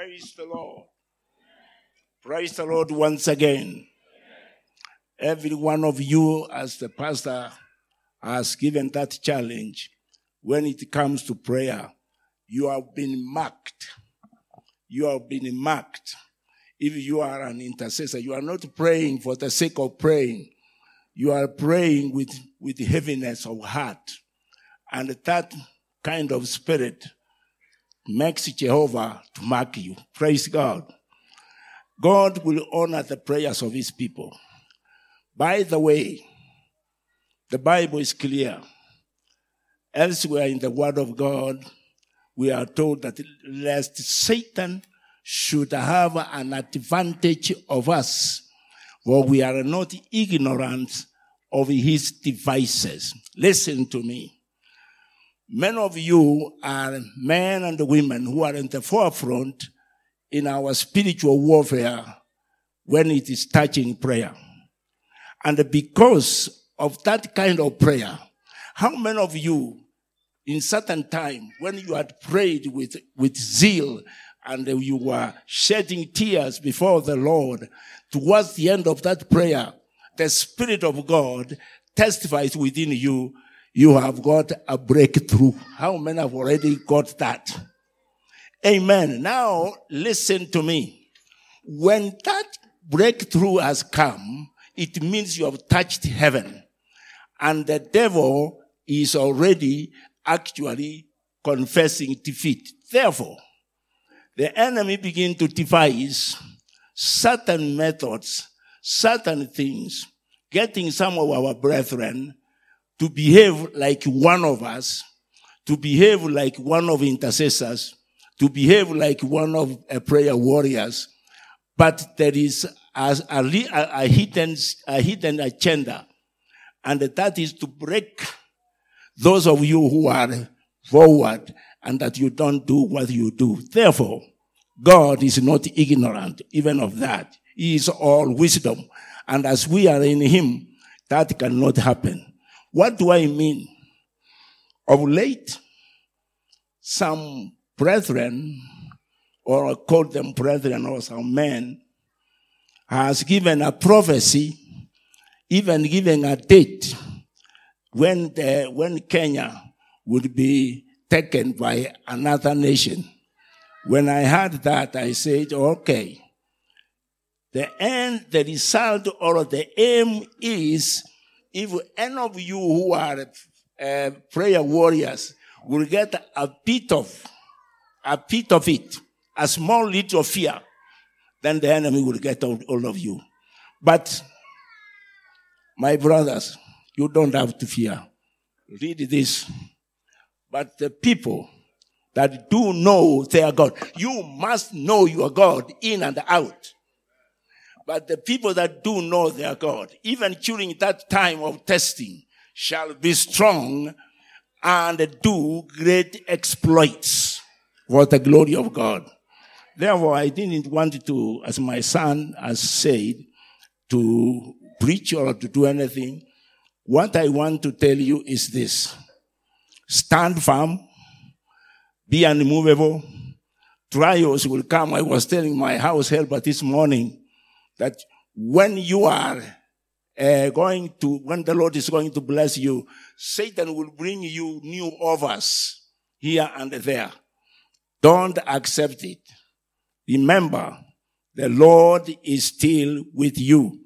Praise the Lord. Praise the Lord once again. Every one of you, as the pastor has given that challenge, when it comes to prayer, you have been marked. You have been marked. If you are an intercessor, you are not praying for the sake of praying. You are praying with, with heaviness of heart. And that kind of spirit makes Jehovah to mark you. Praise God. God will honor the prayers of his people. By the way, the Bible is clear. Elsewhere in the Word of God, we are told that lest Satan should have an advantage of us, for we are not ignorant of his devices. Listen to me. Many of you are men and women who are in the forefront in our spiritual warfare when it is touching prayer. And because of that kind of prayer, how many of you in certain time when you had prayed with, with zeal and you were shedding tears before the Lord, towards the end of that prayer, the Spirit of God testifies within you you have got a breakthrough. How many have already got that? Amen. Now listen to me. When that breakthrough has come, it means you have touched heaven and the devil is already actually confessing defeat. Therefore, the enemy begin to devise certain methods, certain things, getting some of our brethren to behave like one of us, to behave like one of intercessors, to behave like one of a prayer warriors, but there is a, a, a, hidden, a hidden agenda, and that is to break those of you who are forward and that you don't do what you do. Therefore, God is not ignorant even of that. He is all wisdom. And as we are in Him, that cannot happen. What do I mean? Of late, some brethren, or I call them brethren or some men, has given a prophecy, even giving a date when the, when Kenya would be taken by another nation. When I heard that, I said, okay, the end, the result or the aim is if any of you who are uh, prayer warriors will get a bit of, a bit of it, a small little fear, then the enemy will get all, all of you. But, my brothers, you don't have to fear. Read this. But the people that do know their God, you must know your God in and out. But the people that do know their God, even during that time of testing, shall be strong and do great exploits for the glory of God. Therefore, I didn't want to, as my son has said, to preach or to do anything. What I want to tell you is this. Stand firm. Be unmovable. Trials will come. I was telling my house helper this morning, that when you are uh, going to, when the Lord is going to bless you, Satan will bring you new offers here and there. Don't accept it. Remember, the Lord is still with you.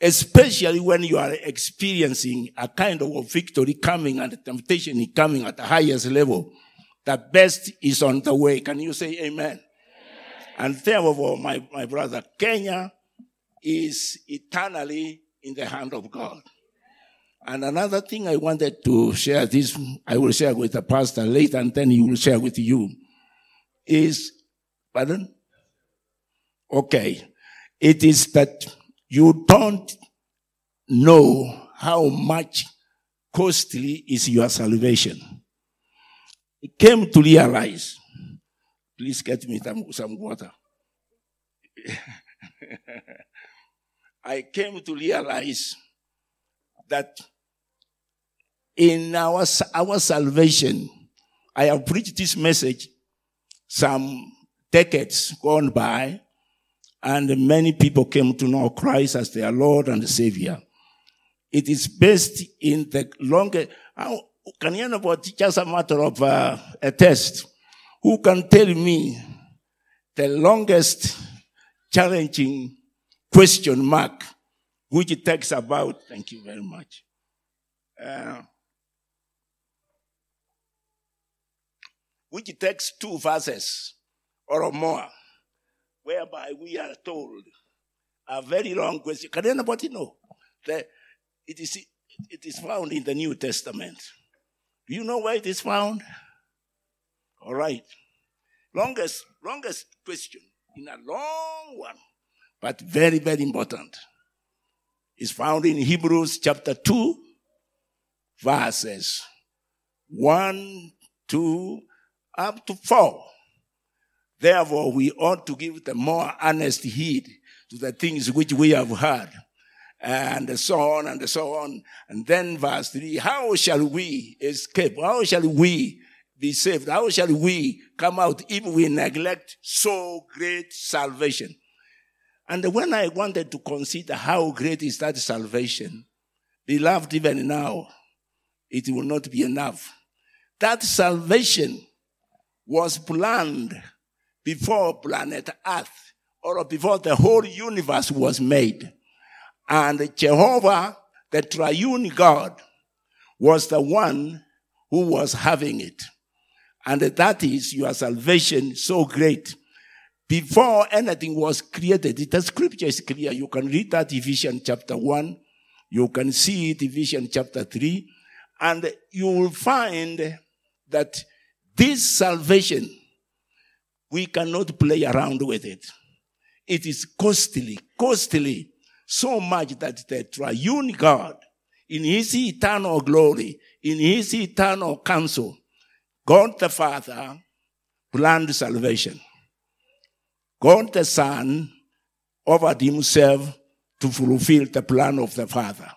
Especially when you are experiencing a kind of victory coming and temptation coming at the highest level. The best is on the way. Can you say amen? amen. And therefore, my, my brother, Kenya is eternally in the hand of God. And another thing I wanted to share this, I will share with the pastor later and then he will share with you, is, pardon? Okay. It is that you don't know how much costly is your salvation. I came to realize, please get me some, some water. I came to realize that in our, our salvation, I have preached this message some decades gone by, and many people came to know Christ as their Lord and Savior. It is based in the longer, can you know about just a matter of uh, a test? Who can tell me the longest challenging question mark, which it takes about, thank you very much. Uh, which takes two verses or more, whereby we are told a very long question. Can anybody know? that it is, it is found in the New Testament. Do you know where it is found? All right. Longest, longest question in a long one, but very, very important. It's found in Hebrews chapter 2, verses 1, 2, up to 4. Therefore, we ought to give the more earnest heed to the things which we have heard, and so on and so on. And then verse 3, how shall we escape? How shall we be saved? How shall we come out if we neglect so great salvation? And when I wanted to consider how great is that salvation, beloved, even now, it will not be enough. That salvation was planned before planet Earth or before the whole universe was made. And Jehovah, the triune God, was the one who was having it. And that is your salvation so great. Before anything was created, the scripture is clear. You can read that Ephesians chapter 1. You can see it Ephesians chapter 3. And you will find that this salvation, we cannot play around with it. It is costly, costly, so much that the triune God, in his eternal glory, in his eternal counsel, God the Father planned salvation. God the Son offered himself to fulfill the plan of the Father.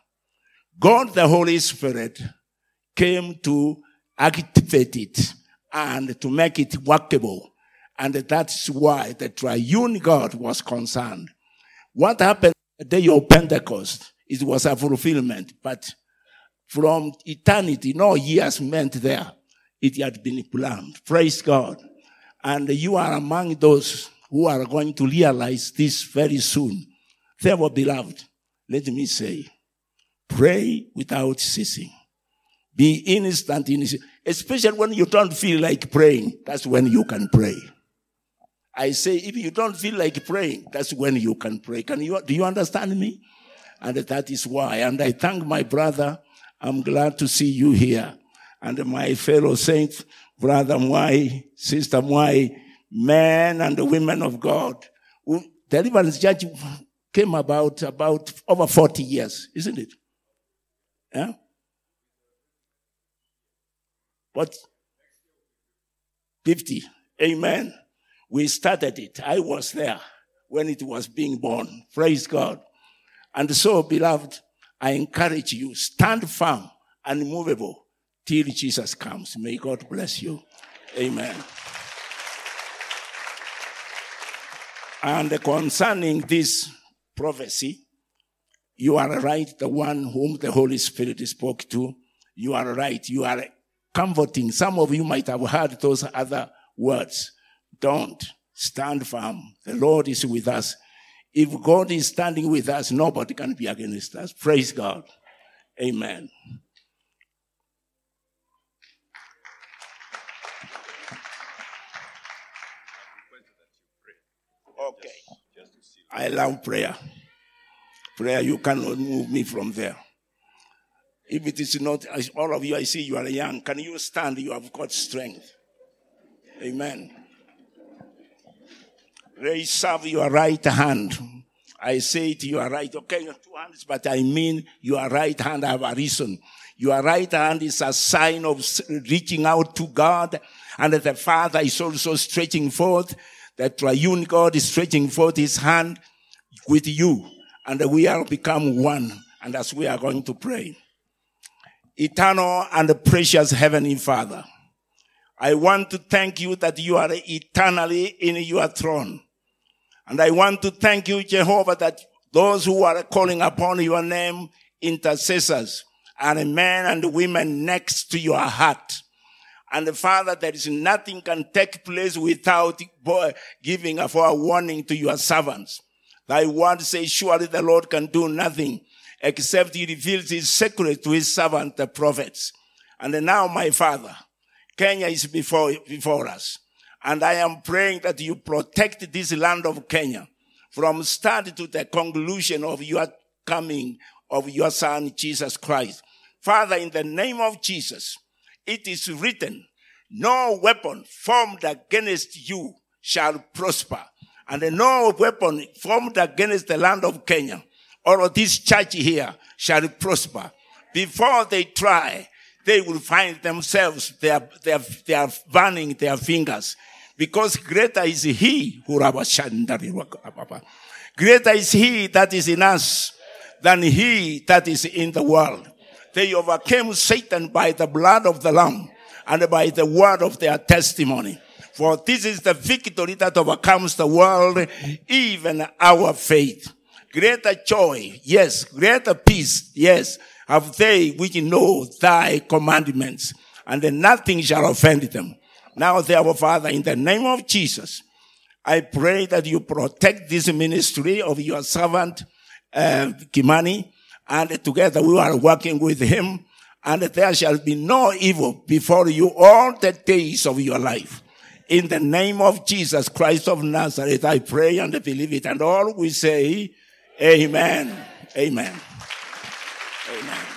God the Holy Spirit came to activate it and to make it workable. And that's why the triune God was concerned. What happened the day of Pentecost? It was a fulfillment, but from eternity, no years meant there. It had been planned. Praise God. And you are among those who are going to realize this very soon. Therefore, beloved, let me say, pray without ceasing. Be instant in especially when you don't feel like praying. That's when you can pray. I say, if you don't feel like praying, that's when you can pray. Can you, do you understand me? And that is why. And I thank my brother. I'm glad to see you here. And my fellow saints, brother Mwai, sister Mwai, men and the women of God. Deliverance Church came about, about over 40 years, isn't it? Yeah? But 50. Amen. We started it. I was there when it was being born. Praise God. And so, beloved, I encourage you, stand firm and immovable till Jesus comes. May God bless you. Amen. And concerning this prophecy, you are right, the one whom the Holy Spirit spoke to. You are right. You are comforting. Some of you might have heard those other words. Don't stand firm. The Lord is with us. If God is standing with us, nobody can be against us. Praise God. Amen. I love prayer. Prayer, you cannot move me from there. If it is not, all of you, I see you are young. Can you stand? You have got strength. Amen. Raise up your right hand. I say to your right, okay, your two hands, but I mean your right hand have a reason. Your right hand is a sign of reaching out to God, and the Father is also stretching forth. The triune God is stretching forth his hand with you, and we are become one. And as we are going to pray eternal and precious Heavenly Father, I want to thank you that you are eternally in your throne. And I want to thank you, Jehovah, that those who are calling upon your name, intercessors, are men and women next to your heart. And the Father, there is nothing can take place without giving a forewarning to your servants. Thy word says, surely the Lord can do nothing except he reveals his secret to his servant, the prophets. And now, my Father, Kenya is before, before us. And I am praying that you protect this land of Kenya from start to the conclusion of your coming of your son, Jesus Christ. Father, in the name of Jesus, it is written, no weapon formed against you shall prosper. And no weapon formed against the land of Kenya or this church here shall prosper. Before they try, they will find themselves, they are, they are, they are burning their fingers. Because greater is he who Greater is he that is in us than he that is in the world. They overcame Satan by the blood of the Lamb and by the word of their testimony. For this is the victory that overcomes the world, even our faith. Greater joy, yes. Greater peace, yes. Have they which know thy commandments, and nothing shall offend them. Now, therefore, Father, in the name of Jesus, I pray that you protect this ministry of your servant, uh, Kimani, and together we are working with him, and there shall be no evil before you all the days of your life. In the name of Jesus Christ of Nazareth, I pray and believe it. And all we say, Amen. Amen. Amen.